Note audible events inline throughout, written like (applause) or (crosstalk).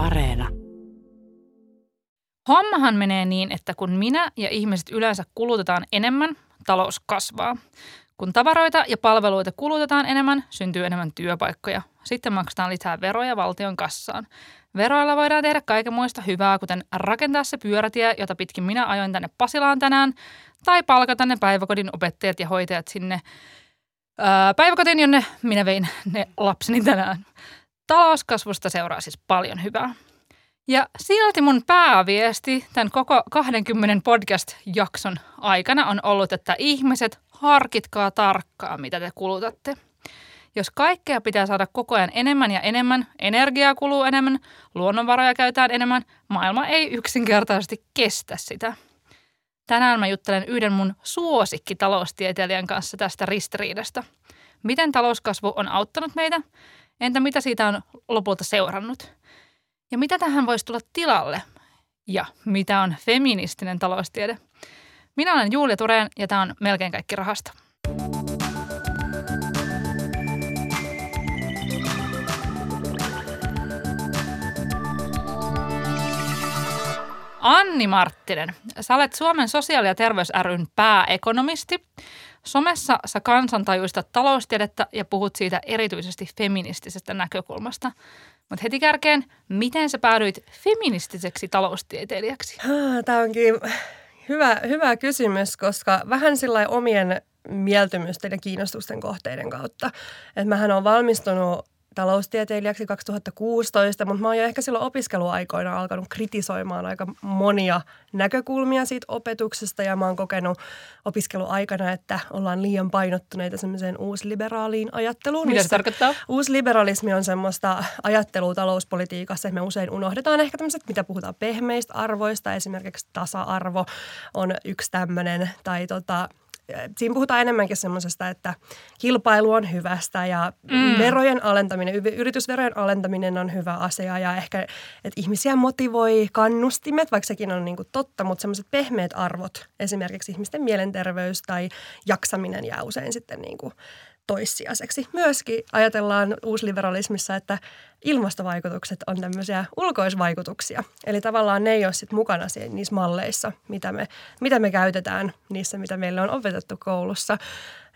Areena. Hommahan menee niin, että kun minä ja ihmiset yleensä kulutetaan enemmän, talous kasvaa. Kun tavaroita ja palveluita kulutetaan enemmän, syntyy enemmän työpaikkoja. Sitten maksetaan lisää veroja valtion kassaan. Veroilla voidaan tehdä kaiken muista hyvää, kuten rakentaa se pyörätie, jota pitkin minä ajoin tänne Pasilaan tänään, tai palkata ne päiväkodin opettajat ja hoitajat sinne ää, päiväkotiin, jonne minä vein ne lapseni tänään. Talouskasvusta seuraa siis paljon hyvää. Ja silti mun pääviesti tämän koko 20 podcast-jakson aikana on ollut, että ihmiset, harkitkaa tarkkaan, mitä te kulutatte. Jos kaikkea pitää saada koko ajan enemmän ja enemmän, energiaa kuluu enemmän, luonnonvaroja käytetään enemmän, maailma ei yksinkertaisesti kestä sitä. Tänään mä juttelen yhden mun suosikki taloustieteilijän kanssa tästä ristiriidasta. Miten talouskasvu on auttanut meitä? Entä mitä siitä on lopulta seurannut? Ja mitä tähän voisi tulla tilalle? Ja mitä on feministinen taloustiede? Minä olen Julia Tureen ja tämä on Melkein kaikki rahasta. Anni Marttinen, sä olet Suomen sosiaali- ja terveys ryn pääekonomisti. Somessa sä kansantajuistat taloustiedettä ja puhut siitä erityisesti feministisestä näkökulmasta. Mutta heti kärkeen, miten sä päädyit feministiseksi taloustieteilijäksi? Tämä onkin hyvä, hyvä kysymys, koska vähän sillä omien mieltymysten ja kiinnostusten kohteiden kautta. Että mähän on valmistunut taloustieteilijäksi 2016, mutta mä oon jo ehkä silloin opiskeluaikoina alkanut kritisoimaan aika monia näkökulmia siitä opetuksesta ja mä oon kokenut opiskeluaikana, että ollaan liian painottuneita semmoiseen uusliberaaliin ajatteluun. Mitä se tarkoittaa? Uusliberalismi on semmoista ajattelua talouspolitiikassa, että me usein unohdetaan ehkä tämmöiset, mitä puhutaan pehmeistä arvoista, esimerkiksi tasa-arvo on yksi tämmöinen, tai tota, siinä puhutaan enemmänkin semmoisesta, että kilpailu on hyvästä ja mm. verojen alentaminen, yritysverojen alentaminen on hyvä asia ja ehkä, että ihmisiä motivoi kannustimet, vaikka sekin on niin kuin totta, mutta semmoiset pehmeät arvot, esimerkiksi ihmisten mielenterveys tai jaksaminen jää usein sitten niin kuin toissijaiseksi. Myöskin ajatellaan uusliberalismissa, että ilmastovaikutukset on tämmöisiä ulkoisvaikutuksia. Eli tavallaan ne ei ole sit mukana niissä malleissa, mitä me, mitä me käytetään niissä, mitä meille on opetettu koulussa.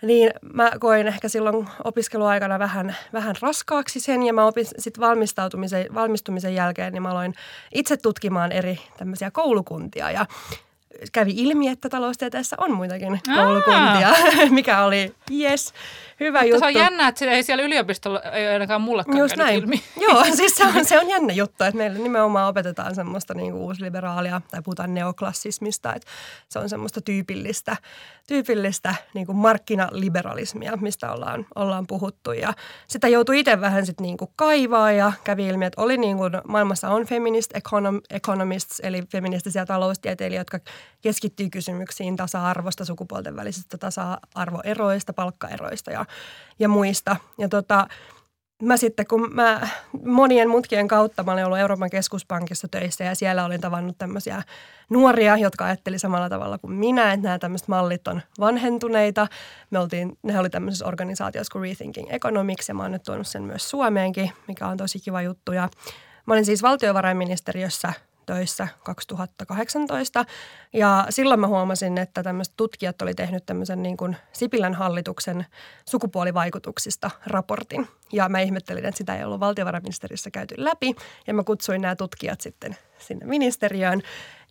Niin mä koin ehkä silloin opiskeluaikana vähän, vähän raskaaksi sen ja mä opin sitten valmistautumisen, valmistumisen jälkeen, niin mä aloin itse tutkimaan eri tämmöisiä koulukuntia ja kävi ilmi, että taloustieteessä on muitakin koulukuntia, (laughs) mikä oli yes, hyvä Mutta juttu. se on jännä, että ei siellä yliopistolla ei ainakaan mullekaan Just näin. ilmi. (laughs) Joo, siis se on, se on jännä juttu, että meillä nimenomaan opetetaan semmoista niin kuin uusliberaalia tai puhutaan neoklassismista, että se on semmoista tyypillistä, tyypillistä niin kuin markkinaliberalismia, mistä ollaan, ollaan puhuttu. Ja sitä joutui itse vähän sitten niin kuin kaivaa ja kävi ilmi, että oli niin kuin, maailmassa on feminist econom, economists, eli feministisiä taloustieteilijöitä, jotka keskittyy kysymyksiin tasa-arvosta, sukupuolten välisistä tasa-arvoeroista, palkkaeroista ja, ja muista. Ja tota, mä sitten, kun mä monien mutkien kautta, mä olin ollut Euroopan keskuspankissa töissä ja siellä olin tavannut tämmöisiä nuoria, jotka ajatteli samalla tavalla kuin minä, että nämä tämmöiset mallit on vanhentuneita. Me oltiin, ne oli tämmöisessä organisaatiossa kuin Rethinking Economics ja mä oon nyt tuonut sen myös Suomeenkin, mikä on tosi kiva juttu. Ja mä olin siis valtiovarainministeriössä töissä 2018. Ja silloin mä huomasin, että tämmöiset tutkijat oli tehnyt tämmöisen niin kuin Sipilän hallituksen sukupuolivaikutuksista raportin. Ja mä ihmettelin, että sitä ei ollut valtiovarainministeriössä käyty läpi. Ja mä kutsuin nämä tutkijat sitten sinne ministeriöön.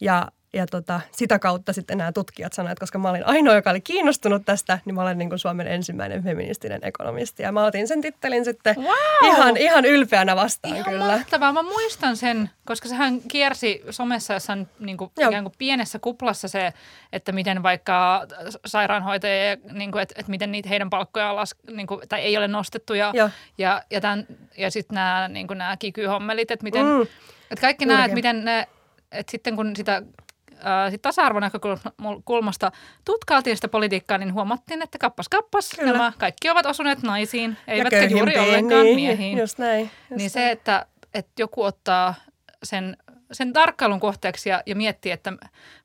Ja ja tota, sitä kautta sitten nämä tutkijat sanoivat, että koska mä olin ainoa, joka oli kiinnostunut tästä, niin mä olen niin kuin Suomen ensimmäinen feministinen ekonomisti. Ja mä otin sen tittelin sitten Wow! ihan, ihan ylpeänä vastaan Ihan kyllä. mahtavaa. Mä muistan sen, koska sehän kiersi somessa jossain niin kuin, Joo. ikään kuin pienessä kuplassa se, että miten vaikka sairaanhoitajia, niin kuin, että, että miten niitä heidän palkkojaan las, niin kuin, tai ei ole nostettu ja, Joo. ja, ja, tämän, ja sitten nämä, niin kuin nämä kikyhommelit, että miten, Mm. että kaikki nämä, että miten ne, että sitten kun sitä ää, sit tasa-arvonäkökulmasta tutkailtiin sitä politiikkaa, niin huomattiin, että kappas kappas, Kyllä. nämä kaikki ovat osuneet naisiin, eivätkä juuri köyhimpiin, ollenkaan niin, miehiin. Just näin. Just Niin se, että, että joku ottaa sen, sen tarkkailun kohteeksi ja, ja miettii, että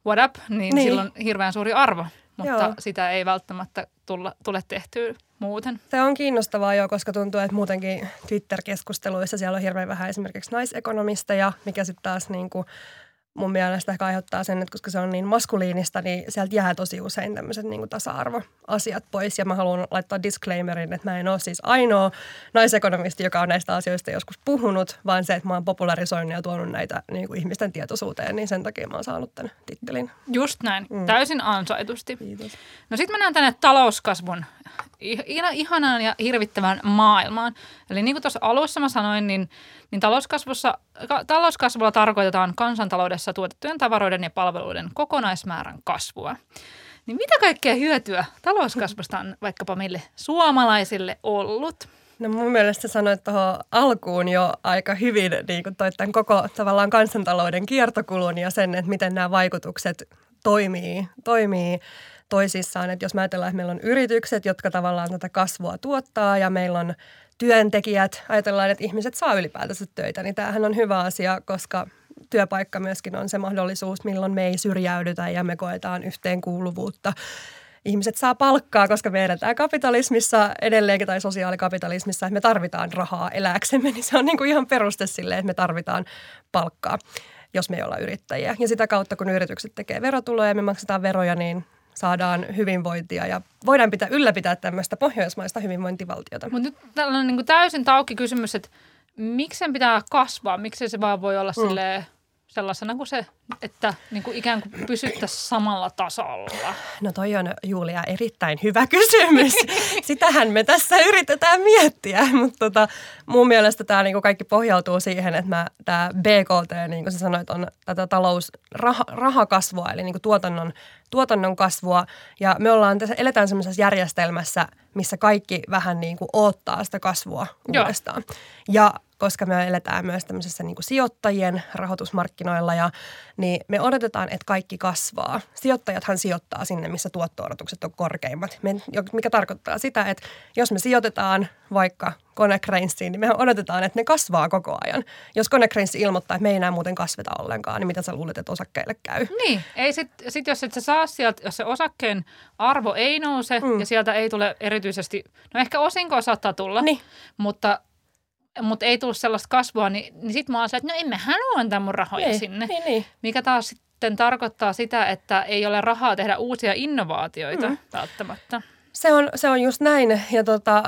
what up, niin, Niin. niin. sillä on hirveän suuri arvo, mutta Joo. sitä ei välttämättä tulla, tule tehtyä muuten? Se on kiinnostavaa jo, koska tuntuu, että muutenkin Twitter-keskusteluissa siellä on hirveän vähän esimerkiksi naisekonomisteja, mikä sitten taas niin kuin mun mielestä ehkä aiheuttaa sen, että koska se on niin maskuliinista, niin sieltä jää tosi usein tämmöiset niin tasa-arvoasiat pois. Ja mä haluan laittaa disclaimerin, että mä en ole siis ainoa naisekonomisti, joka on näistä asioista joskus puhunut, vaan se, että mä oon popularisoinut ja tuonut näitä niin kuin ihmisten tietoisuuteen, niin sen takia mä oon saanut tämän tittelin. Just näin, mm. täysin ansaitusti. Kiitos. No sitten mennään tänne talouskasvun ihanaan ja hirvittävään maailmaan. Eli niin kuin tuossa alussa mä sanoin, niin, niin talouskasvussa, talouskasvulla tarkoitetaan kansantaloudessa tuotettujen tavaroiden ja palveluiden kokonaismäärän kasvua. Niin mitä kaikkea hyötyä talouskasvusta on vaikkapa meille suomalaisille ollut? No mun mielestä sanoit tuohon alkuun jo aika hyvin niin kuin toi tämän koko tavallaan kansantalouden kiertokulun ja sen, että miten nämä vaikutukset toimii, toimii toisissaan. Että jos mä ajatellaan, että meillä on yritykset, jotka tavallaan tätä kasvua tuottaa ja meillä on työntekijät, ajatellaan, että ihmiset saa ylipäätänsä töitä, niin tämähän on hyvä asia, koska työpaikka myöskin on se mahdollisuus, milloin me ei syrjäydytä ja me koetaan yhteenkuuluvuutta. Ihmiset saa palkkaa, koska me edetään kapitalismissa edelleenkin tai sosiaalikapitalismissa, että me tarvitaan rahaa eläksemme, niin se on niin kuin ihan peruste sille, että me tarvitaan palkkaa jos me ei olla yrittäjiä. Ja sitä kautta, kun yritykset tekee verotuloja ja me maksetaan veroja, niin saadaan hyvinvointia ja voidaan pitää, ylläpitää tämmöistä pohjoismaista hyvinvointivaltiota. Mutta nyt tällainen niin täysin tauki kysymys, että miksi sen pitää kasvaa? Miksi se vaan voi olla mm. silleen sellaisena kuin se, että niin kuin ikään kuin pysyttäisiin samalla tasolla? No toi on Julia erittäin hyvä kysymys. (laughs) Sitähän me tässä yritetään miettiä, mutta tota, mun mielestä tämä niin kaikki pohjautuu siihen, että mä, tämä BKT, niin kuin sä sanoit, on tätä talous, rah, rahakasvua, eli niin kuin tuotannon, tuotannon kasvua. Ja me ollaan tässä, eletään semmoisessa järjestelmässä, missä kaikki vähän niin kuin oottaa sitä kasvua Joo. uudestaan. Ja koska me eletään myös tämmöisessä niin kuin sijoittajien rahoitusmarkkinoilla, ja, niin me odotetaan, että kaikki kasvaa. Sijoittajathan sijoittaa sinne, missä tuotto-odotukset on korkeimmat, me, mikä tarkoittaa sitä, että jos me sijoitetaan vaikka Konecrainsiin, niin me odotetaan, että ne kasvaa koko ajan. Jos Konecrains ilmoittaa, että me ei enää muuten kasveta ollenkaan, niin mitä sä luulet, että osakkeille käy? Niin, ei sit, sit jos et sä saa sieltä, jos se osakkeen arvo ei nouse mm. ja sieltä ei tule erityisesti, no ehkä osinkoa saattaa tulla, niin. mutta mutta ei tule sellaista kasvua, niin, niin sitten mä oon että no emme halua antaa mun rahoja niin, sinne. Niin, niin. Mikä taas sitten tarkoittaa sitä, että ei ole rahaa tehdä uusia innovaatioita mm. välttämättä. Se on, se on just näin ja tota,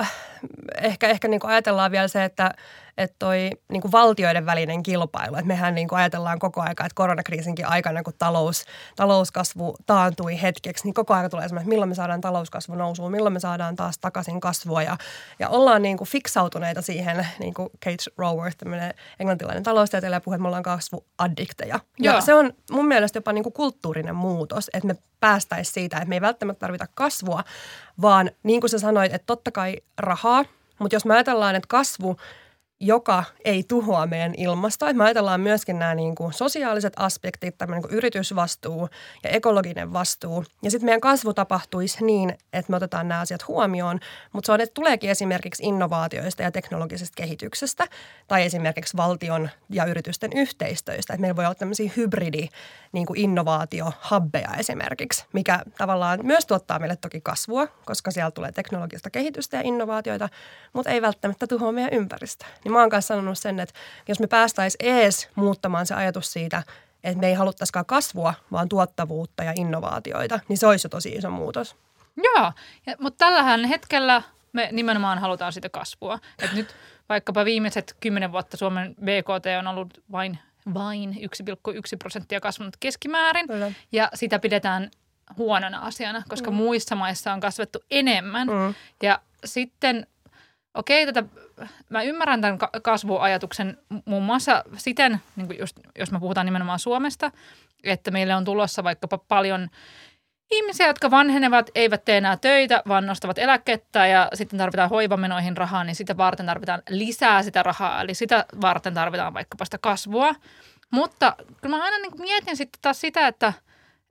ehkä, ehkä niin ajatellaan vielä se, että että toi niin kuin valtioiden välinen kilpailu, että mehän niin kuin ajatellaan koko aika, että koronakriisinkin aikana, kun talous, talouskasvu taantui hetkeksi, niin koko aika tulee semmoinen, että milloin me saadaan talouskasvu nousuun, milloin me saadaan taas takaisin kasvua ja, ja ollaan niin kuin fiksautuneita siihen, niin kuin Kate Raworth, tämmöinen englantilainen taloustieteilijä puhuu, että me ollaan kasvuaddikteja. Ja Joo. se on mun mielestä jopa niin kuin kulttuurinen muutos, että me päästäisiin siitä, että me ei välttämättä tarvita kasvua, vaan niin kuin sä sanoit, että totta kai rahaa, mutta jos me ajatellaan, että kasvu joka ei tuhoa meidän ilmastoa. Me ajatellaan myöskin nämä niin kuin sosiaaliset aspektit, tämmöinen niin yritysvastuu ja ekologinen vastuu. Ja sitten meidän kasvu tapahtuisi niin, että me otetaan nämä asiat huomioon, mutta se on, että tuleekin esimerkiksi innovaatioista ja teknologisesta kehityksestä tai esimerkiksi valtion ja yritysten yhteistyöstä. Että meillä voi olla tämmöisiä hybridi niin kuin innovaatiohabbeja esimerkiksi, mikä tavallaan myös tuottaa meille toki kasvua, koska siellä tulee teknologista kehitystä ja innovaatioita, mutta ei välttämättä tuhoa meidän ympäristöä. Niin mä oon kanssa sanonut sen, että jos me päästäisiin ees muuttamaan se ajatus siitä, että me ei haluttaisikaan kasvua, vaan tuottavuutta ja innovaatioita, niin se olisi jo tosi iso muutos. Joo, ja, mutta tällähän hetkellä me nimenomaan halutaan sitä kasvua. Et nyt vaikkapa viimeiset kymmenen vuotta Suomen BKT on ollut vain vain 1,1 prosenttia kasvanut keskimäärin. Kyllä. Ja sitä pidetään huonona asiana, koska mm. muissa maissa on kasvettu enemmän. Mm. Ja sitten, okei, okay, tätä, mä ymmärrän tämän kasvuajatuksen muun muassa siten, niin kuin just, jos me puhutaan nimenomaan Suomesta, että meille on tulossa vaikkapa paljon ihmisiä, jotka vanhenevat, eivät tee enää töitä, vaan nostavat eläkettä ja sitten tarvitaan hoivamenoihin rahaa, niin sitä varten tarvitaan lisää sitä rahaa. Eli sitä varten tarvitaan vaikkapa sitä kasvua. Mutta kyllä mä aina niin mietin sitten taas sitä, että,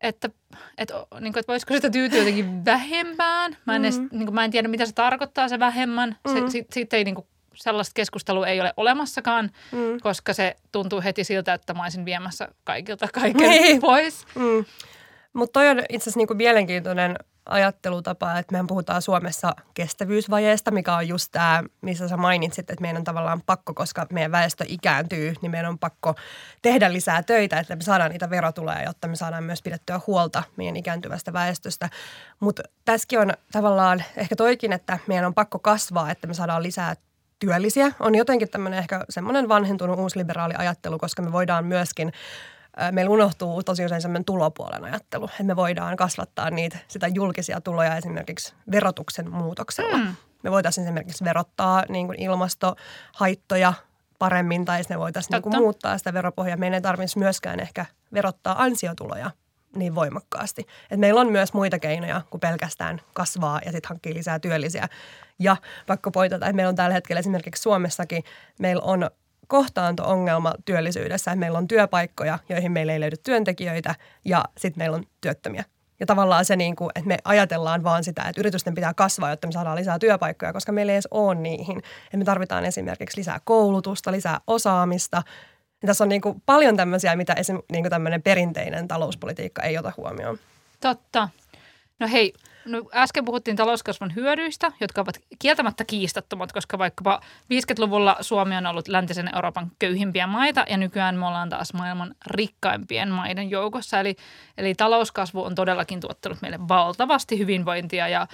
että, että, niin kuin, että voisiko sitä tyytyä jotenkin vähempään. Mä en, mm-hmm. edes, niin kuin, mä en tiedä, mitä se tarkoittaa se vähemmän. Mm-hmm. Se, sit, ei niin kuin, sellaista keskustelua ei ole olemassakaan, mm. koska se tuntuu heti siltä, että mä olisin viemässä kaikilta kaiken niin. pois. Mm. Mutta toi on itse asiassa niinku mielenkiintoinen ajattelutapa, että mehän puhutaan Suomessa kestävyysvajeesta, mikä on just tämä, missä sä mainitsit, että meidän on tavallaan pakko, koska meidän väestö ikääntyy, niin meidän on pakko tehdä lisää töitä, että me saadaan niitä verotuloja, jotta me saadaan myös pidettyä huolta meidän ikääntyvästä väestöstä. Mutta tässäkin on tavallaan ehkä toikin, että meidän on pakko kasvaa, että me saadaan lisää työllisiä. On jotenkin tämmöinen ehkä semmoinen vanhentunut uusliberaali ajattelu, koska me voidaan myöskin meillä unohtuu tosi usein semmoinen tulopuolen ajattelu, että me voidaan kasvattaa niitä, sitä julkisia tuloja esimerkiksi verotuksen muutoksella. Mm. Me voitaisiin esimerkiksi verottaa niin kuin ilmastohaittoja paremmin tai me voitaisiin niin kuin muuttaa sitä veropohjaa. Meidän ei tarvitsisi myöskään ehkä verottaa ansiotuloja niin voimakkaasti. Et meillä on myös muita keinoja kuin pelkästään kasvaa ja sitten hankkia lisää työllisiä. Ja vaikka poitata, että meillä on tällä hetkellä esimerkiksi Suomessakin, meillä on kohtaanto-ongelma työllisyydessä, meillä on työpaikkoja, joihin meillä ei löydy työntekijöitä ja sitten meillä on työttömiä. Ja tavallaan se, niin kuin, että me ajatellaan vaan sitä, että yritysten pitää kasvaa, jotta me saadaan lisää työpaikkoja, koska meillä ei edes ole niihin. Että me tarvitaan esimerkiksi lisää koulutusta, lisää osaamista. Tässä on niin kuin paljon tämmöisiä, mitä esim. Niin kuin tämmöinen perinteinen talouspolitiikka ei ota huomioon. Totta. No hei, No, äsken puhuttiin talouskasvun hyödyistä, jotka ovat kieltämättä kiistattomat, koska vaikkapa 50-luvulla Suomi on ollut läntisen Euroopan köyhimpiä maita ja nykyään me ollaan taas maailman rikkaimpien maiden joukossa. Eli, eli talouskasvu on todellakin tuottanut meille valtavasti hyvinvointia ja,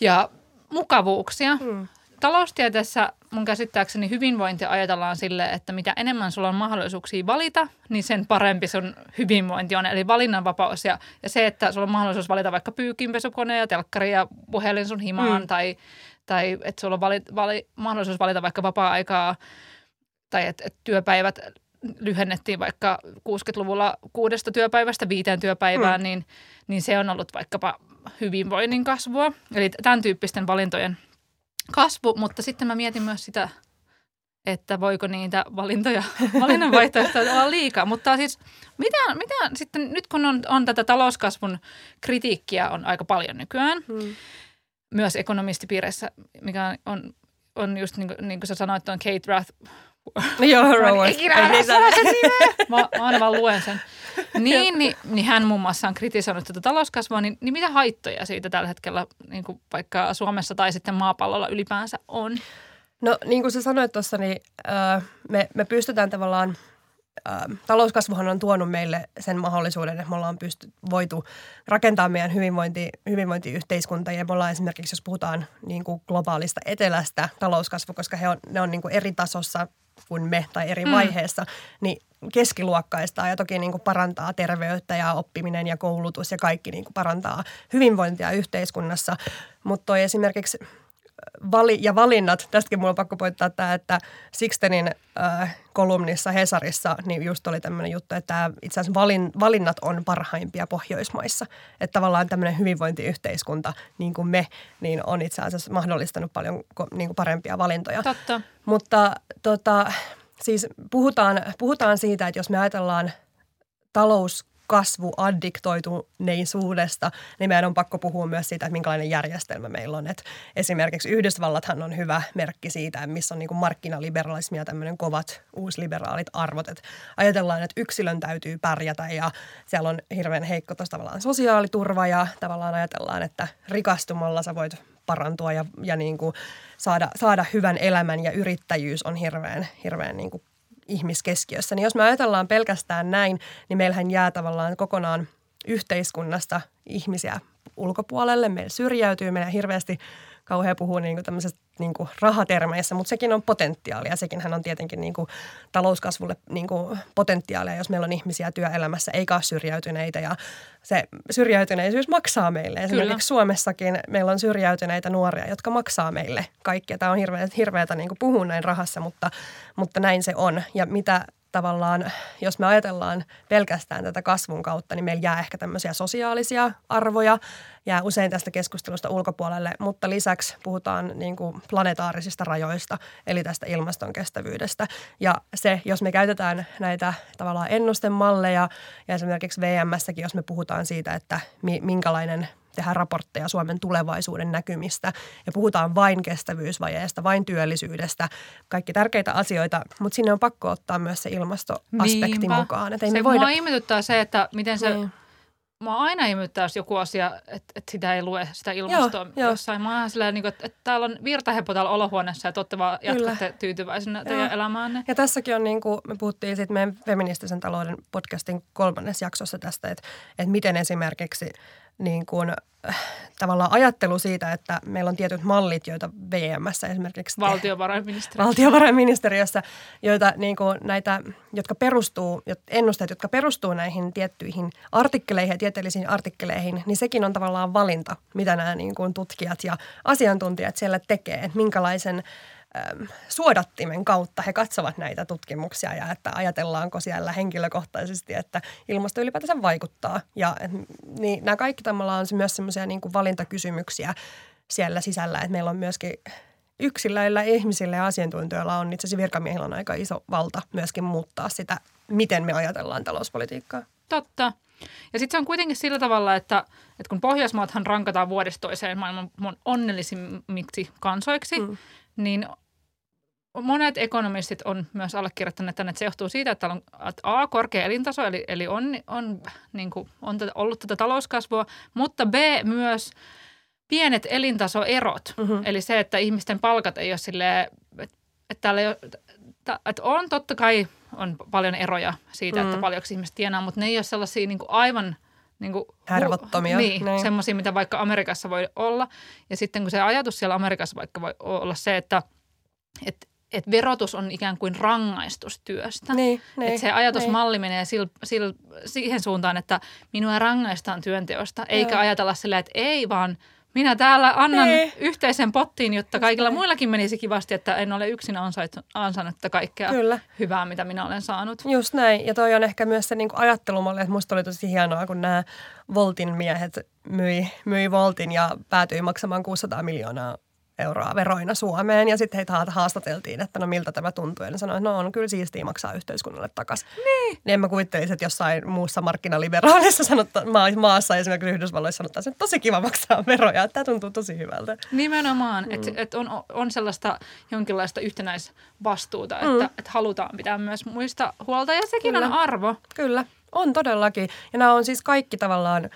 ja mukavuuksia. Hmm taloustieteessä mun käsittääkseni hyvinvointi ajatellaan sille, että mitä enemmän sulla on mahdollisuuksia valita, niin sen parempi sun hyvinvointi on. Eli valinnanvapaus ja, ja se, että sulla on mahdollisuus valita vaikka pyykinpesukone ja telkkari ja puhelin sun himaan mm. tai, tai että sulla on vali, vali, mahdollisuus valita vaikka vapaa-aikaa tai että et työpäivät lyhennettiin vaikka 60-luvulla kuudesta työpäivästä viiteen työpäivään, mm. niin, niin se on ollut vaikkapa hyvinvoinnin kasvua. Eli tämän tyyppisten valintojen – kasvu, mutta sitten mä mietin myös sitä, että voiko niitä valintoja, (laughs) valinnan vaihtoehtoja olla liikaa. Mutta siis mitä, mitä sitten nyt kun on, on tätä talouskasvun kritiikkiä on aika paljon nykyään, hmm. myös ekonomistipiireissä, mikä on, on just niin kuin, niin kuin sä sanoit, on Kate Rath. Joo, Rowan. Niin (laughs) Mä, mä aina vaan luen sen. Niin, niin, niin hän muun muassa on kritisoinut tätä talouskasvua, niin, niin mitä haittoja siitä tällä hetkellä niin kuin vaikka Suomessa tai sitten maapallolla ylipäänsä on? No niin kuin sä sanoit tuossa, niin äh, me, me pystytään tavallaan äh, talouskasvuhan on tuonut meille sen mahdollisuuden, että me ollaan pysty, voitu rakentaa meidän hyvinvointi, hyvinvointiyhteiskunta. Ja me ollaan esimerkiksi, jos puhutaan niin kuin globaalista etelästä talouskasvu, koska he on, ne on niin kuin eri tasossa kuin me tai eri mm. vaiheessa, niin keskiluokkaista ja toki niin kuin parantaa terveyttä ja oppiminen ja koulutus ja kaikki niin kuin parantaa hyvinvointia yhteiskunnassa. Mutta esimerkiksi vali, ja valinnat, tästäkin mulla on pakko poittaa tämä, että Sixtenin äh, kolumnissa Hesarissa, niin just oli tämmöinen juttu, että itse asiassa valin, valinnat on parhaimpia Pohjoismaissa. Että tavallaan tämmöinen hyvinvointiyhteiskunta, niin kuin me, niin on itse asiassa mahdollistanut paljon niin kuin parempia valintoja. Totta. Mutta tota, siis puhutaan, puhutaan siitä, että jos me ajatellaan talous kasvu addiktoituneisuudesta, niin meidän on pakko puhua myös siitä, että minkälainen järjestelmä meillä on. Et esimerkiksi Yhdysvallathan on hyvä merkki siitä, missä on niin markkinaliberalismi ja tämmöinen kovat uusliberaalit arvot. Et ajatellaan, että yksilön täytyy pärjätä ja siellä on hirveän heikko tavallaan sosiaaliturva ja tavallaan ajatellaan, että rikastumalla sä voit parantua ja, ja niin kuin saada, saada hyvän elämän ja yrittäjyys on hirveän, hirveän niin kuin ihmiskeskiössä. Niin jos me ajatellaan pelkästään näin, niin meillähän jää tavallaan kokonaan yhteiskunnasta ihmisiä ulkopuolelle. Meillä syrjäytyy, meidän hirveästi kauhean puhua niin kuin tämmöisestä niin kuin rahatermeissä, mutta sekin on potentiaalia. Sekin hän on tietenkin niin kuin talouskasvulle niin kuin potentiaalia, jos meillä on ihmisiä työelämässä eikä ole syrjäytyneitä. Ja se syrjäytyneisyys maksaa meille. Esimerkiksi Kyllä. Suomessakin meillä on syrjäytyneitä nuoria, jotka maksaa meille kaikkea. Tämä on hirveä, hirveätä niin kuin puhua näin rahassa, mutta, mutta näin se on. Ja mitä tavallaan, jos me ajatellaan pelkästään tätä kasvun kautta, niin meillä jää ehkä tämmöisiä sosiaalisia arvoja, jää usein tästä keskustelusta ulkopuolelle, mutta lisäksi puhutaan niin kuin planetaarisista rajoista, eli tästä ilmaston kestävyydestä. Ja se, jos me käytetään näitä tavallaan ennustemalleja ja esimerkiksi VMSsäkin, jos me puhutaan siitä, että minkälainen tehdä raportteja Suomen tulevaisuuden näkymistä ja puhutaan vain kestävyysvajeesta, vain työllisyydestä, kaikki tärkeitä asioita, mutta sinne on pakko ottaa myös se ilmastoaspekti Niinpä. mukaan. Että ei se voida... ihmetyttää se, että miten se... Niin mua aina ihmetyttää, jos joku asia, että, että sitä ei lue, sitä ilmastoa joo. jossain. Mä oon silleen, niin että, että täällä on virtaheppo täällä olohuoneessa ja te olette vaan Kyllä. jatkatte tyytyväisenä Joo. teidän elämäänne. Ja tässäkin on niin kuin, me puhuttiin siitä meidän feministisen talouden podcastin kolmannes jaksossa tästä, että, että miten esimerkiksi niin kuin, äh, tavallaan ajattelu siitä, että meillä on tietyt mallit, joita VMssä esimerkiksi te- Valtiovarainministeri. valtiovarainministeriössä, joita niin kuin näitä, jotka perustuu, ennusteet, jotka perustuu näihin tiettyihin artikkeleihin ja tieteellisiin artikkeleihin, niin sekin on tavallaan valinta, mitä nämä niin kuin tutkijat ja asiantuntijat siellä tekee, että minkälaisen suodattimen kautta he katsovat näitä tutkimuksia ja että ajatellaanko siellä henkilökohtaisesti, että ilmasto ylipäätänsä vaikuttaa. Ja niin nämä kaikki tavallaan on myös semmoisia niin valintakysymyksiä siellä sisällä, että meillä on myöskin yksilöillä, ihmisillä ja asiantuntijoilla on itse asiassa virkamiehillä on aika iso valta myöskin muuttaa sitä, miten me ajatellaan talouspolitiikkaa. Totta. Ja sitten se on kuitenkin sillä tavalla, että, että kun Pohjoismaathan rankataan vuodesta toiseen maailman onnellisimmiksi kansoiksi, mm. niin monet ekonomistit on myös allekirjoittaneet tänne, että se johtuu siitä, että on että A, korkea elintaso, eli, eli on, on, niin kuin, on ollut tätä talouskasvua, mutta B, myös pienet elintasoerot. Mm-hmm. Eli se, että ihmisten palkat ei ole silleen, että, että täällä ei ole, että on totta kai on paljon eroja siitä, mm. että paljonko ihmiset tienaa, mutta ne ei ole sellaisia niin kuin aivan niin kuin, Härvottomia, Niin, niin. semmoisia, mitä vaikka Amerikassa voi olla. Ja sitten kun se ajatus siellä Amerikassa vaikka voi olla se, että, että, että verotus on ikään kuin rangaistus työstä. Niin, niin, että se ajatusmalli niin. menee sil, sil, siihen suuntaan, että minua rangaistaan työnteosta, eikä Joo. ajatella sillä, että ei vaan minä täällä annan Niin. yhteisen pottiin, jotta kaikilla näin. muillakin menisi kivasti, että en ole yksin ansait- ansainnut kaikkea Kyllä. hyvää, mitä minä olen saanut. Just näin. Ja toi on ehkä myös se niin kuin ajattelumalli, että musta oli tosi hienoa, kun nämä Voltin miehet myi, myi Voltin ja päätyi maksamaan 600 miljoonaa euroa veroina Suomeen. Ja sitten heitä ha- haastateltiin, että no miltä tämä tuntuu. Ja ne sanoi, että no on kyllä siistiä maksaa yhteiskunnalle takaisin. Niin. niin en mä kuvittelisin, että jossain muussa markkinaliberaalissa sanotta, maa, maassa, esimerkiksi Yhdysvalloissa sanottaisiin, että tosi kiva maksaa veroja. Että Tämä tuntuu tosi hyvältä. Nimenomaan, mm. että et on, on sellaista jonkinlaista yhtenäisvastuuta, mm. että et halutaan pitää myös muista huolta ja sekin Kyllä. on arvo. Kyllä, on todellakin. Ja nämä on siis kaikki tavallaan,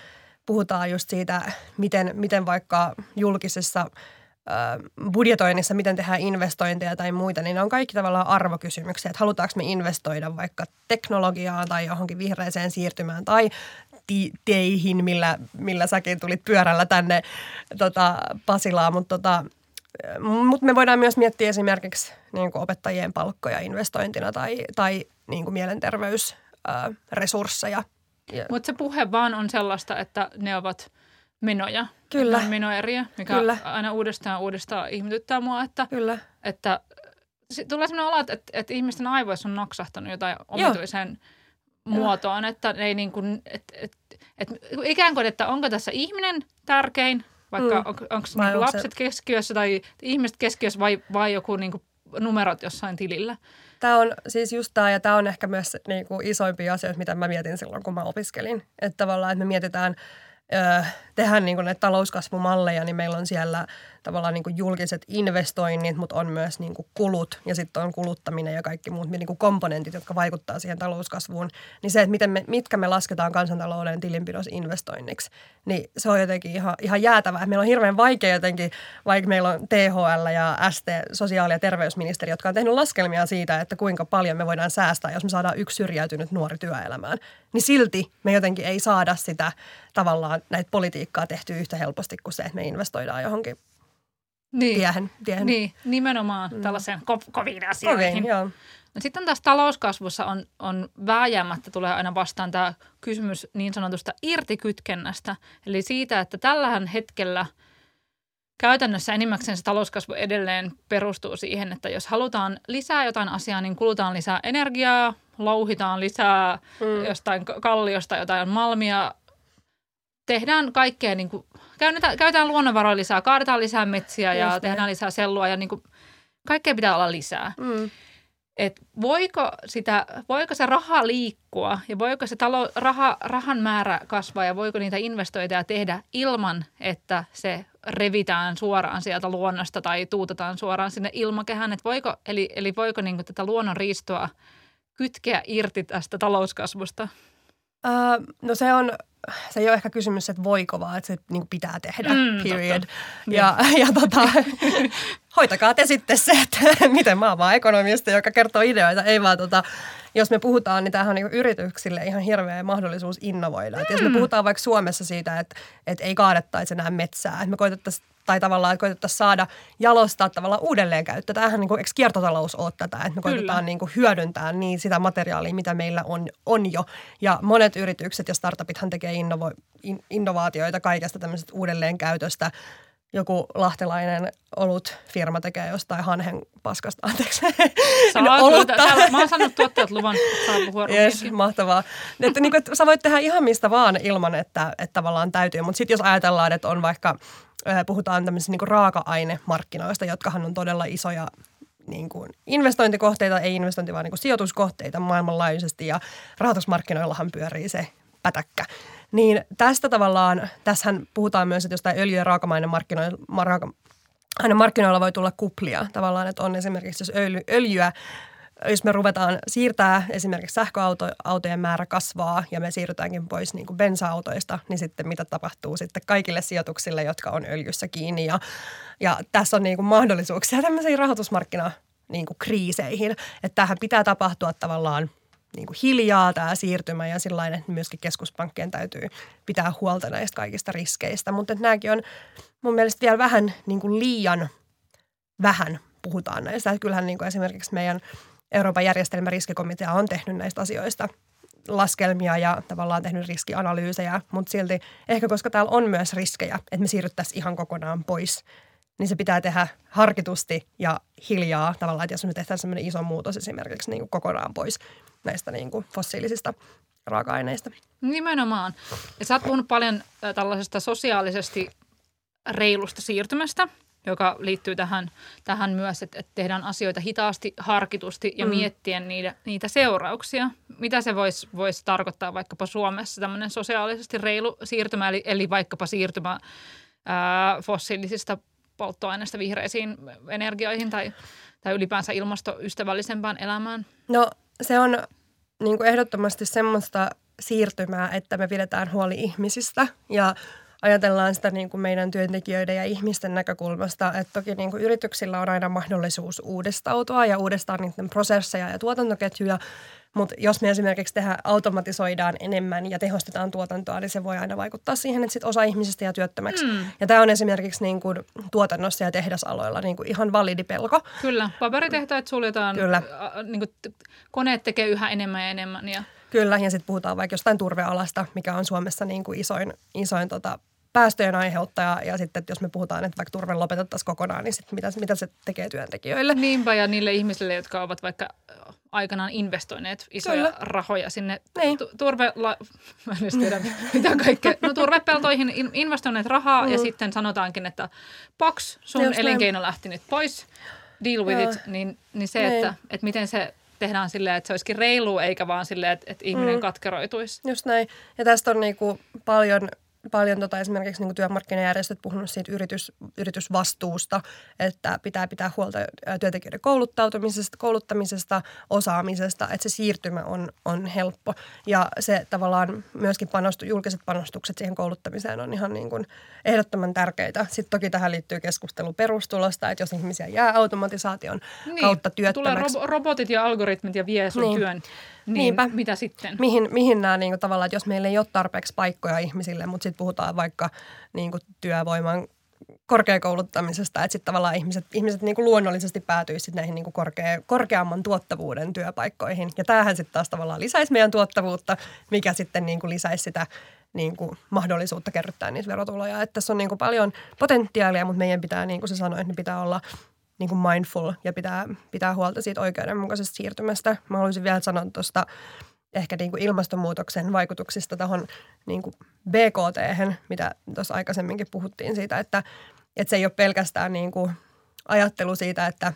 puhutaan just siitä, miten, miten vaikka julkisessa budjetoinnissa, miten tehdään investointeja tai muita, niin ne on kaikki tavallaan arvokysymyksiä, että halutaanko me investoida vaikka teknologiaan tai johonkin vihreiseen siirtymään tai teihin, millä, millä säkin tulit pyörällä tänne tota, Pasilaan, mutta tota, mutta me voidaan myös miettiä esimerkiksi niin kuin opettajien palkkoja investointina tai, tai niin kuin mielenterveysresursseja. Ja, Mutta se puhe vaan on sellaista, että ne ovat menoja. Kyllä. On menoeriä, mikä Kyllä. aina uudestaan uudestaan ihmetyttää mua, että, kyllä, että tulee sellainen olo, että, että ihmisten aivoissa on naksahtanut jotain omituiseen muotoon, että ei niin kuin, että, että, että ikään kuin, että onko tässä ihminen tärkein, vaikka Mm. on, onko niin onko se- lapset keskiössä tai ihmiset keskiössä vai, vai joku niin kuin numerot jossain tilillä. Tämä on siis just tämä, ja tämä on ehkä myös niin kuin isoimpia asioita, mitä mä mietin silloin, kun mä opiskelin. Että tavallaan, että me mietitään, ö, tehdään niin kuin näitä talouskasvumalleja, niin meillä on siellä tavallaan niin kuin julkiset investoinnit, mutta on myös niin kuin kulut ja sitten on kuluttaminen ja kaikki muut niin kuin komponentit, jotka vaikuttaa siihen talouskasvuun. Niin se, että miten me, mitkä me lasketaan kansantalouden tilinpidossa investoinniksi, niin se on jotenkin ihan, ihan jäätävää. Meillä on hirveän vaikea jotenkin, vaikka meillä on THL ja ST, sosiaali- ja terveysministeri, jotka on tehnyt laskelmia siitä, että kuinka paljon me voidaan säästää, jos me saadaan yksi syrjäytynyt nuori työelämään. Niin silti me jotenkin ei saada sitä tavallaan näitä politiikkaa tehtyä yhtä helposti kuin se, että me investoidaan johonkin Niin, tiehen. tiehen. niin nimenomaan mm. tällaiseen ko- koviin asioihin. Kovin, joo. No sitten taas talouskasvussa on, on vääjäämättä tulee aina vastaan tämä kysymys niin sanotusta irtikytkennästä. Eli siitä, että tällähän hetkellä käytännössä enimmäkseen se talouskasvu edelleen perustuu siihen, että jos halutaan lisää jotain asiaa, niin kulutaan lisää energiaa, louhitaan lisää mm. jostain ka- kalliosta jotain malmia, tehdään kaikkea, niin kuin, käytetään, käytetään luonnonvaroja lisää, kaadetaan lisää metsiä ja Just tehdään lisää sellua ja niin kuin, kaikkea pitää olla lisää Mm. että voiko, sitä, voiko se raha liikkua ja voiko se talo, raha, rahan määrä kasvaa ja voiko niitä investointeja tehdä ilman, että se revitään suoraan sieltä luonnosta tai tuutetaan suoraan sinne ilmakehään. Et voiko, eli, eli voiko niinku tätä luonnon riistoa kytkeä irti tästä talouskasvusta? Öö, no se on se ei ole ehkä kysymys, että voiko, vaan että se niin pitää tehdä, Mm, period. totta. Ja, ja tota, (laughs) hoitakaa te sitten se, että (laughs) miten mä oon vaan ekonomisti, joka kertoo ideoita, ei vaan tota, jos me puhutaan, niin tämähän on niin yrityksille ihan hirveä mahdollisuus innovoida. Et jos me puhutaan vaikka Suomessa siitä, että, että ei kaadettaisi enää metsää, että me koitettaisiin tai tavallaan, että koitettaisiin saada jalostaa tavallaan uudelleenkäyttöä. Tämähän niin kuin, eikö kiertotalous ole tätä, että me koitetaan niin kuin hyödyntää niin sitä materiaalia, mitä meillä on, on jo. Ja monet yritykset ja startupithan tekee innovo, in, innovaatioita kaikesta tämmöisestä uudelleenkäytöstä. Joku lahtelainen olut firma tekee jostain hanhen paskasta, anteeksi. Saa olutta. täällä, mä oon sanonut tuottajat luvan, saa puhua Yes, mahtavaa. Että, niin kuin, että sä voit tehdä ihan mistä vaan ilman, että, että tavallaan täytyy. Mutta sitten jos ajatellaan, että on vaikka, puhutaan tämmöisistä niin raaka-ainemarkkinoista, jotkahan on todella isoja niin kuin investointikohteita, ei investointi, vaan niin kuin sijoituskohteita maailmanlaajuisesti ja rahoitusmarkkinoillahan pyörii se pätäkkä. Niin tästä tavallaan, tässähän puhutaan myös, että jostain öljy- ja raaka-ainemarkkinoilla, raaka, aina markkinoilla voi tulla kuplia tavallaan, että on esimerkiksi jos öljy, öljyä, jos me ruvetaan siirtää esimerkiksi sähköautojen määrä kasvaa ja me siirrytäänkin pois niin kuin bensa-autoista, niin sitten mitä tapahtuu sitten kaikille sijoituksille, jotka on öljyssä kiinni. Ja, ja tässä on niin kuin mahdollisuuksia tämmöisiin rahoitusmarkkina niin kriiseihin, että tähän pitää tapahtua tavallaan niin kuin hiljaa tämä siirtymä ja sillä että myöskin keskuspankkien täytyy pitää huolta näistä kaikista riskeistä. Mutta nämäkin on mun mielestä vielä vähän niin kuin liian vähän puhutaan näistä. Että kyllähän niin kuin esimerkiksi meidän Euroopan järjestelmäriskikomitea on tehnyt näistä asioista laskelmia ja tavallaan tehnyt riskianalyysejä, mutta silti ehkä koska täällä on myös riskejä, että me siirryttäisiin ihan kokonaan pois, niin se pitää tehdä harkitusti ja hiljaa tavallaan, että jos me tehdään sellainen iso muutos esimerkiksi niin kuin kokonaan pois näistä niin kuin fossiilisista raaka-aineista. Nimenomaan. Ja sä oot puhunut paljon äh, tällaisesta sosiaalisesti reilusta siirtymästä, joka liittyy tähän, tähän myös, että, että tehdään asioita hitaasti, harkitusti ja mm. miettien niitä, niitä seurauksia. Mitä se voisi vois tarkoittaa vaikkapa Suomessa tämmöinen sosiaalisesti reilu siirtymä, eli, eli vaikkapa siirtymä ää, fossiilisista polttoaineista vihreisiin energioihin tai, tai ylipäänsä ilmastoystävällisempään elämään? No se on niin kuin ehdottomasti semmoista siirtymää, että me pidetään huoli ihmisistä ja ajatellaan sitä niin kuin meidän työntekijöiden ja ihmisten näkökulmasta, että toki niin kuin yrityksillä on aina mahdollisuus uudistautua ja uudistaa niiden prosesseja ja tuotantoketjuja, mutta jos me esimerkiksi tehdään, automatisoidaan enemmän ja tehostetaan tuotantoa, niin se voi aina vaikuttaa siihen, että sit osa ihmisistä jää työttömäksi. Mm. Ja tämä on esimerkiksi niin kuin tuotannossa ja tehdasaloilla niin kuin ihan validi pelko. Kyllä, paperitehtaat suljetaan, Kyllä. Ä, niin kuin, koneet tekee yhä enemmän ja enemmän. Ja... Kyllä, ja sitten puhutaan vaikka jostain turvealasta, mikä on Suomessa niin kuin isoin, isoin tota, päästöjen aiheuttaja. Ja sitten, että jos me puhutaan, että vaikka turve lopetettaisiin kokonaan, niin sitten mitä, mitä se tekee työntekijöille? Niinpä, ja niille ihmisille, jotka ovat vaikka aikanaan investoineet isoja Kyllä. rahoja sinne Niin. tu- turve, la, (laughs) mä en tiedä (laughs) mitä kaikkea, no turvepeltoihin in- investoineet rahaa mm. ja sitten sanotaankin, että Pox, sun Just näin. elinkeino lähti nyt pois, deal with Joo. it, niin, niin se, Niin. että, että miten se tehdään silleen, että se olisikin reilu eikä vaan silleen, että, että ihminen mm. katkeroituisi. Just näin. Ja tästä on niinku paljon, paljon tota esimerkiksi niinku työmarkkinajärjestöt puhunut siitä yritys, yritysvastuusta, että pitää pitää huolta työntekijöiden kouluttautumisesta, kouluttamisesta, osaamisesta, että se siirtymä on, on helppo. Ja se tavallaan myöskin panostu, julkiset panostukset siihen kouluttamiseen on ihan niin kuin ehdottoman tärkeitä. Sitten toki tähän liittyy keskustelu perustulosta, että jos ihmisiä jää automatisaation kautta Niin, tulee työttömäksi. robo- robotit ja algoritmit ja vie sun Niin. työn, niin Niinpä. mitä sitten? mihin, mihin nämä niin kuin, tavallaan, että jos meillä ei ole tarpeeksi paikkoja ihmisille, mutta sitten puhutaan vaikka niin kuin, työvoiman korkeakouluttamisesta, että sitten tavallaan ihmiset, ihmiset niin kuin luonnollisesti päätyisivät näihin niin kuin korkea, korkeamman tuottavuuden työpaikkoihin. Ja tämähän sitten taas tavallaan lisäisi meidän tuottavuutta, mikä sitten niin kuin lisäisi sitä niin kuin mahdollisuutta kerryttää niitä verotuloja. Että tässä on niin kuin paljon potentiaalia, mutta meidän pitää, niin kuin se sanoi, että ne pitää olla niin kuin mindful ja pitää, pitää huolta siitä oikeudenmukaisesta siirtymästä. Mä haluaisin vielä sanoa tuosta ehkä niin kuin ilmastonmuutoksen vaikutuksista tuohon niin kuin BKT, mitä tuossa aikaisemminkin puhuttiin siitä, että, että se ei ole pelkästään niin kuin ajattelu siitä, että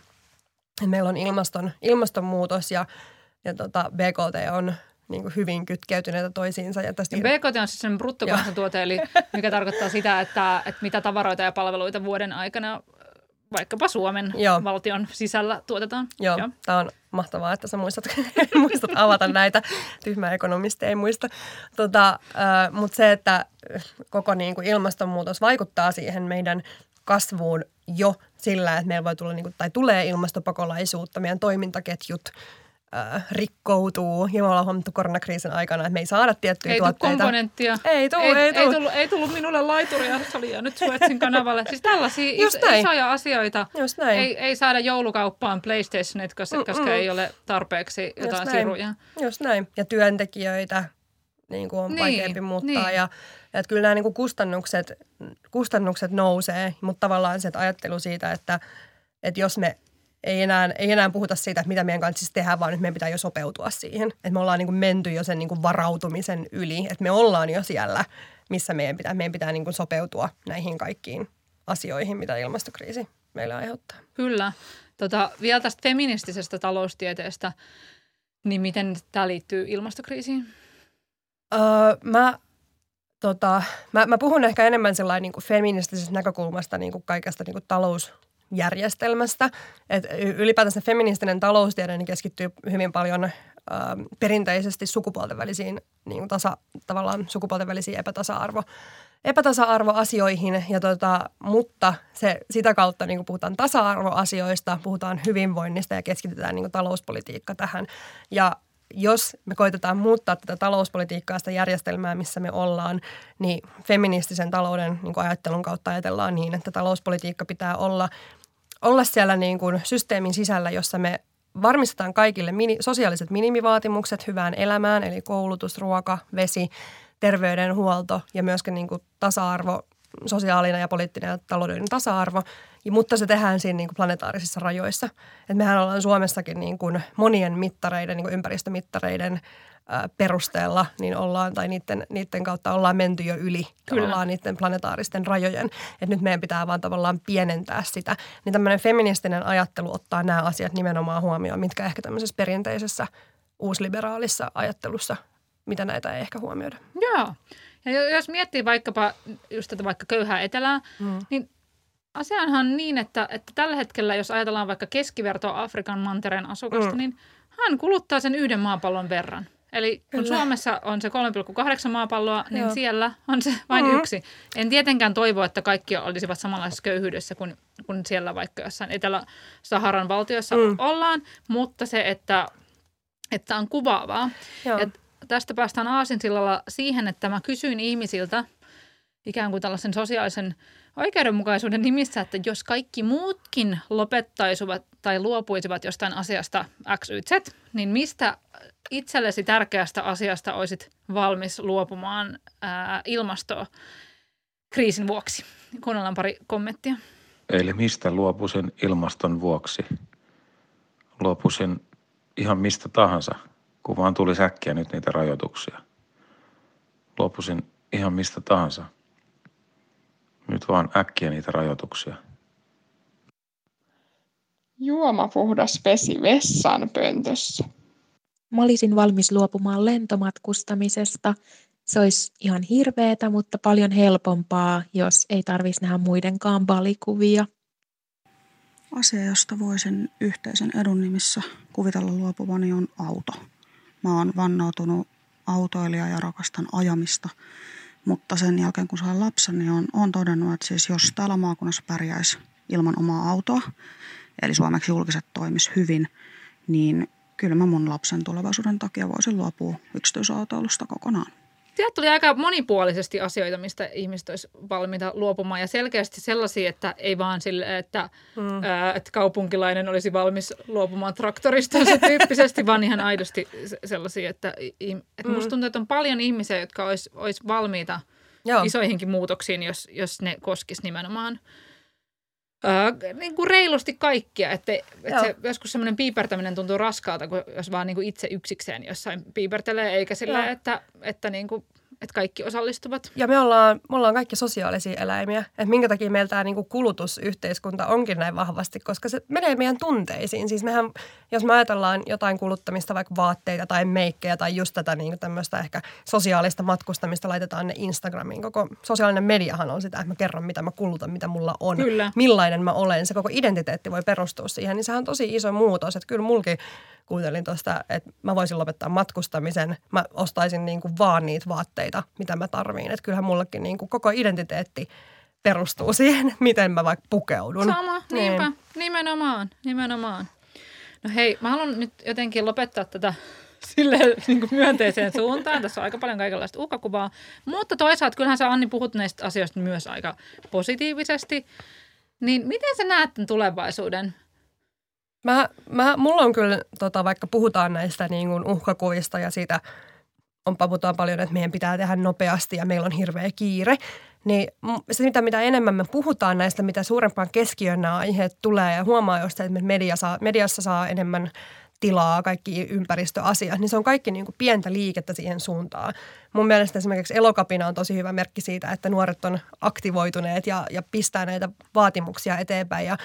meillä on ilmaston, ilmastonmuutos ja, ja tota BKT on niin kuin hyvin kytkeytyneitä toisiinsa. Ja tästä Ja BKT on siis sellainen bruttokansantuote, eli mikä tarkoittaa sitä, että, että mitä tavaroita ja palveluita vuoden aikana vaikkapa Suomen Joo. valtion sisällä tuotetaan. Joo, Joo. tämä on mahtavaa, että sä muistat, (laughs) muistat avata näitä. Tyhmä ekonomisti ei muista. Tota, äh, Mutta se, että koko niin kuin ilmastonmuutos vaikuttaa siihen meidän kasvuun jo sillä, että meillä voi tulla, niin kuin, tai tulee ilmastopakolaisuutta, meidän toimintaketjut äh, rikkoutuu. Ja me ollaan huomattu koronakriisin aikana, että me ei saada tiettyjä ei tuotteita. Ei komponenttia. Ei tullut, ei, ei, tullut. ei, tullut, ei tullut minulle laituria, se oli jäänyt Suetsin kanavalle. Siis tällaisia (laughs) Just is, näin. isoja asioita. Just näin. Ei, ei saada joulukauppaan PlayStationit, koska, Mm-mm. koska ei ole tarpeeksi jotain Just näin. siruja. Just näin. Ja työntekijöitä niin kuin on Niin, vaikeampi muuttaa. niin. Ja, ja että kyllä nämä niin kuin kustannukset, kustannukset nousee, mutta tavallaan se ajattelu siitä, että, että jos me ei enää, ei enää puhuta siitä, että mitä meidän kanssa tehdään, vaan nyt meidän pitää jo sopeutua siihen. Että me ollaan niin kuin menty jo sen niin kuin varautumisen yli, että me ollaan jo siellä, missä meidän pitää, meidän pitää niin kuin sopeutua näihin kaikkiin asioihin, mitä ilmastokriisi meille aiheuttaa. Kyllä. Tota, vielä tästä feministisestä taloustieteestä, niin miten tämä liittyy ilmastokriisiin? Öö, mä, tota, mä, mä puhun ehkä enemmän sellainen niin kuin feministisestä näkökulmasta niin kuin kaikesta niin kuin talousjärjestelmästä. Et ylipäätänsä feministinen taloustiede niin keskittyy hyvin paljon perinteisesti sukupuolten välisiin, niin kuin tasa, tavallaan sukupuolten välisiin epätasa-arvo, epätasa-arvoasioihin. Ja tota, mutta se, sitä kautta niin kuin puhutaan tasa-arvoasioista, puhutaan hyvinvoinnista ja keskitytään niin kuin talouspolitiikka tähän. Ja jos me koitetaan muuttaa tätä talouspolitiikkaa, sitä järjestelmää, missä me ollaan, niin feministisen talouden niin kuin ajattelun kautta ajatellaan niin, että talouspolitiikka pitää olla, olla siellä niin kuin systeemin sisällä, jossa me varmistetaan kaikille mini, sosiaaliset minimivaatimukset hyvään elämään, eli koulutus, ruoka, vesi, terveydenhuolto ja myöskin niin kuin tasa-arvo, sosiaalinen ja poliittinen ja taloudellinen tasa-arvo, mutta se tehdään siinä niin kuin planetaarisissa rajoissa. Et mehän ollaan Suomessakin niin kuin monien mittareiden, niin kuin ympäristömittareiden perusteella, niin ollaan, tai niiden, niiden kautta ollaan menty jo yli Kyllä. ollaan niiden planetaaristen rajojen. Et nyt meidän pitää vaan tavallaan pienentää sitä. Niin tämmöinen feministinen ajattelu ottaa nämä asiat nimenomaan huomioon, mitkä ehkä tämmöisessä perinteisessä uusliberaalissa ajattelussa, mitä näitä ei ehkä huomioida. Joo. Ja jo- jos miettii vaikkapa just tätä vaikka köyhää etelää, Mm. niin asiahan on niin, että, että tällä hetkellä, jos ajatellaan vaikka keskivertoa Afrikan mantereen asukasta, Mm. niin hän kuluttaa sen yhden maapallon verran. Eli kun Kyllä. Suomessa on se 3,8 maapalloa, niin Joo. siellä on se vain Mm. yksi. En tietenkään toivo, että kaikki olisivat samanlaisessa köyhyydessä kuin, kuin siellä vaikka jossain Etelä-Saharan valtioissa Mm. ollaan, mutta se, että, että on kuvaavaa. Joo. Et tästä päästään aasinsillalla siihen, että mä kysyin ihmisiltä ikään kuin tällaisen sosiaalisen oikeudenmukaisuuden nimissä, että jos kaikki muutkin lopettaisivat tai luopuisivat jostain asiasta X, Y, Z, niin mistä itsellesi tärkeästä asiasta olisit valmis luopumaan ää, ilmastokriisin vuoksi? Kuunnellaan pari kommenttia. Eli mistä luopuisin ilmaston vuoksi? Luopuisin ihan mistä tahansa, kun vaan tuli säkkiä nyt niitä rajoituksia. Luopuisin ihan mistä tahansa. Nyt vaan äkkiä niitä rajoituksia. Juomapuhdas vesi vessan pöntössä. Mä olisin valmis luopumaan lentomatkustamisesta. Se olisi ihan hirveetä, mutta paljon helpompaa, jos ei tarvitsisi nähdä muidenkaan balikuvia. Asia, josta voisin yhteisen edun nimissä kuvitella luopuvani, on auto. Mä oon vannoutunut autoilija ja rakastan ajamista, mutta sen jälkeen kun sain lapsen, niin on, on todennut, että siis jos täällä maakunnassa pärjäisi ilman omaa autoa, eli suomeksi julkiset toimis hyvin, niin kyllä mä mun lapsen tulevaisuuden takia voisin luopua yksityisautoilusta kokonaan. Sieltä tuli aika monipuolisesti asioita, mistä ihmiset olisi valmiita luopumaan ja selkeästi sellaisia, että ei vaan sille, että, mm. ää, että kaupunkilainen olisi valmis luopumaan traktorista tyyppisesti, vaan ihan aidosti se- sellaisia, että, että musta tuntuu, että on paljon ihmisiä, jotka olisi, olisi valmiita Joo. isoihinkin muutoksiin, jos, jos ne koskisi nimenomaan ää, niin kuin reilusti kaikkia. Että, että se, joskus semmoinen piipertäminen tuntuu raskaalta, kun jos vaan niin kuin itse yksikseen jossain piipertelee, eikä sillä, Joo. että, että, niin kuin, että kaikki osallistuvat. Ja me ollaan, me ollaan kaikki sosiaalisia eläimiä. Että minkä takia meillä tämä niinku kulutusyhteiskunta onkin näin vahvasti, koska se menee meidän tunteisiin. Siis mehän, jos me ajatellaan jotain kuluttamista, vaikka vaatteita tai meikkejä tai just tätä niinku tämmöistä ehkä sosiaalista matkustamista, laitetaan ne Instagramiin. Koko sosiaalinen mediahan on sitä, että mä kerron, mitä mä kulutan, mitä mulla on, Kyllä. millainen mä olen. Se koko identiteetti voi perustua siihen, niin sehän on tosi iso muutos. Että kyllä mulki kuuntelin tuosta, että mä voisin lopettaa matkustamisen. Mä ostaisin niin kuin vaan niitä vaatteita, mitä mä tarviin. Että kyllähän mullekin niin kuin koko identiteetti perustuu siihen, (laughs) miten mä vaikka pukeudun. Sama, niinpä. Niin. Nimenomaan, nimenomaan. No hei, mä haluan nyt jotenkin lopettaa tätä (laughs) sille niin kuin myönteiseen suuntaan. Tässä on aika paljon kaikenlaista uhkakuvaa. Mutta toisaalta kyllähän sä Anni puhut näistä asioista myös aika positiivisesti. Niin miten sä näet tämän tulevaisuuden? Mä, mä, mulla on kyllä, tota, vaikka puhutaan näistä niin kuin uhkakuvista ja siitä on puhutaan paljon, että meidän pitää tehdä nopeasti ja meillä on hirveä kiire, niin se, mitä, mitä enemmän me puhutaan näistä, mitä suurempaan keskiöön nämä aiheet tulee ja huomaa jostain, että media saa, mediassa saa enemmän tilaa, kaikki ympäristöasiat, niin se on kaikki niin kuin pientä liikettä siihen suuntaan. Mun mielestä esimerkiksi elokapina on tosi hyvä merkki siitä, että nuoret on aktivoituneet ja, ja pistää näitä vaatimuksia eteenpäin. Ja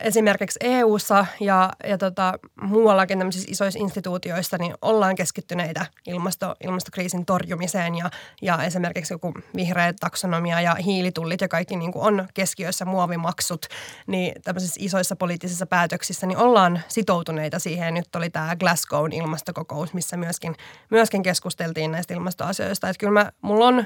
esimerkiksi EU-ssa ja, ja tota, muuallakin tämmöisissä isoissa instituutioissa niin ollaan keskittyneitä ilmasto, ilmastokriisin torjumiseen ja, ja esimerkiksi joku vihreä taksonomia ja hiilitullit ja kaikki niin kuin on keskiössä muovimaksut, niin tämmöisissä isoissa poliittisissa päätöksissä niin ollaan sitoutuneita siihen. Nyt oli tämä Glasgown ilmastokokous, missä myöskin, myöskin keskusteltiin näistä ilmastoasioista asioista. Että kyllä mä, mulla on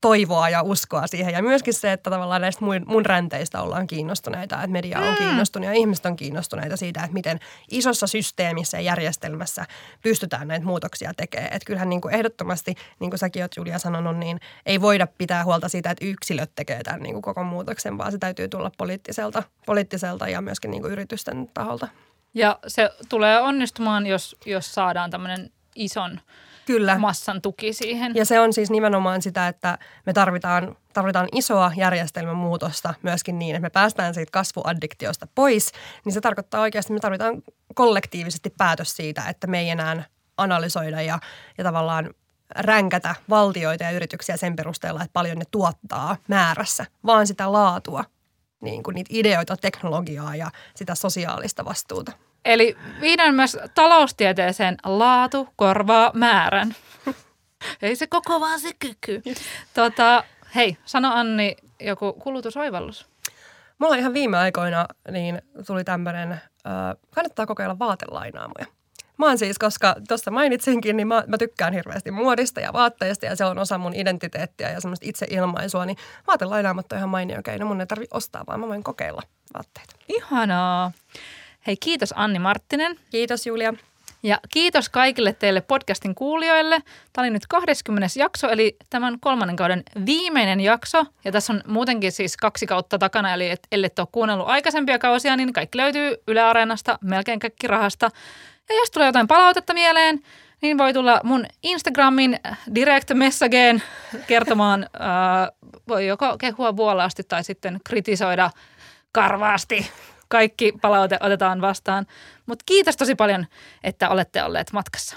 toivoa ja uskoa siihen. Ja myöskin se, että tavallaan näistä mun, mun ränteistä ollaan kiinnostuneita, että media on mm. kiinnostunut ja ihmiset on kiinnostuneita siitä, että miten isossa systeemissä ja järjestelmässä pystytään näitä muutoksia tekemään. Että kyllähän niin kuin ehdottomasti, niin kuin säkin olet Julia sanonut, niin ei voida pitää huolta siitä, että yksilöt tekee tämän niin kuin koko muutoksen, vaan se täytyy tulla poliittiselta, poliittiselta ja myöskin niin kuin yritysten taholta. Ja se tulee onnistumaan, jos, jos saadaan tämmöinen ison – Kyllä. massan tuki siihen. Ja se on siis nimenomaan sitä, että me tarvitaan, tarvitaan isoa järjestelmän muutosta myöskin niin, että me päästään siitä kasvuaddiktiosta pois. Niin se tarkoittaa oikeasti, että me tarvitaan kollektiivisesti päätös siitä, että me ei enää analysoida ja, ja tavallaan ränkätä valtioita ja yrityksiä sen perusteella, että paljon ne tuottaa määrässä, vaan sitä laatua, niin kuin niitä ideoita, teknologiaa ja sitä sosiaalista vastuuta. Eli vihdoin myös taloustieteeseen laatu korvaa määrän. Ei se koko, vaan se kyky. Tota, hei, sano Anni joku kulutusoivallus. Mulla ihan viime aikoina niin tuli tämmöinen, äh, kannattaa kokeilla vaatelainaamoja. Mä oon siis, koska tuossa mainitsinkin, niin mä, mä tykkään hirveästi muodista ja vaatteista ja se on osa mun identiteettiä ja semmoista itseilmaisua, niin vaatelainaamat on ihan mainio keino. Mun ei tarvi ostaa, vaan mä voin kokeilla vaatteita. Ihanaa. Hei, kiitos Anni Marttinen. Kiitos Julia. Ja kiitos kaikille teille podcastin kuulijoille. Tämä oli nyt 20. jakso, eli tämän kolmannen kauden viimeinen jakso. Ja tässä on muutenkin siis kaksi kautta takana, eli et, ellei ole kuunnellut aikaisempia kausia, niin kaikki löytyy Yle Areenasta, melkein kaikki rahasta. Ja jos tulee jotain palautetta mieleen, niin voi tulla mun Instagramin direct messageen kertomaan, äh, voi joko kehua vuolaasti tai sitten kritisoida karvaasti kaikki palaute otetaan vastaan. Mutta kiitos tosi paljon, että olette olleet matkassa.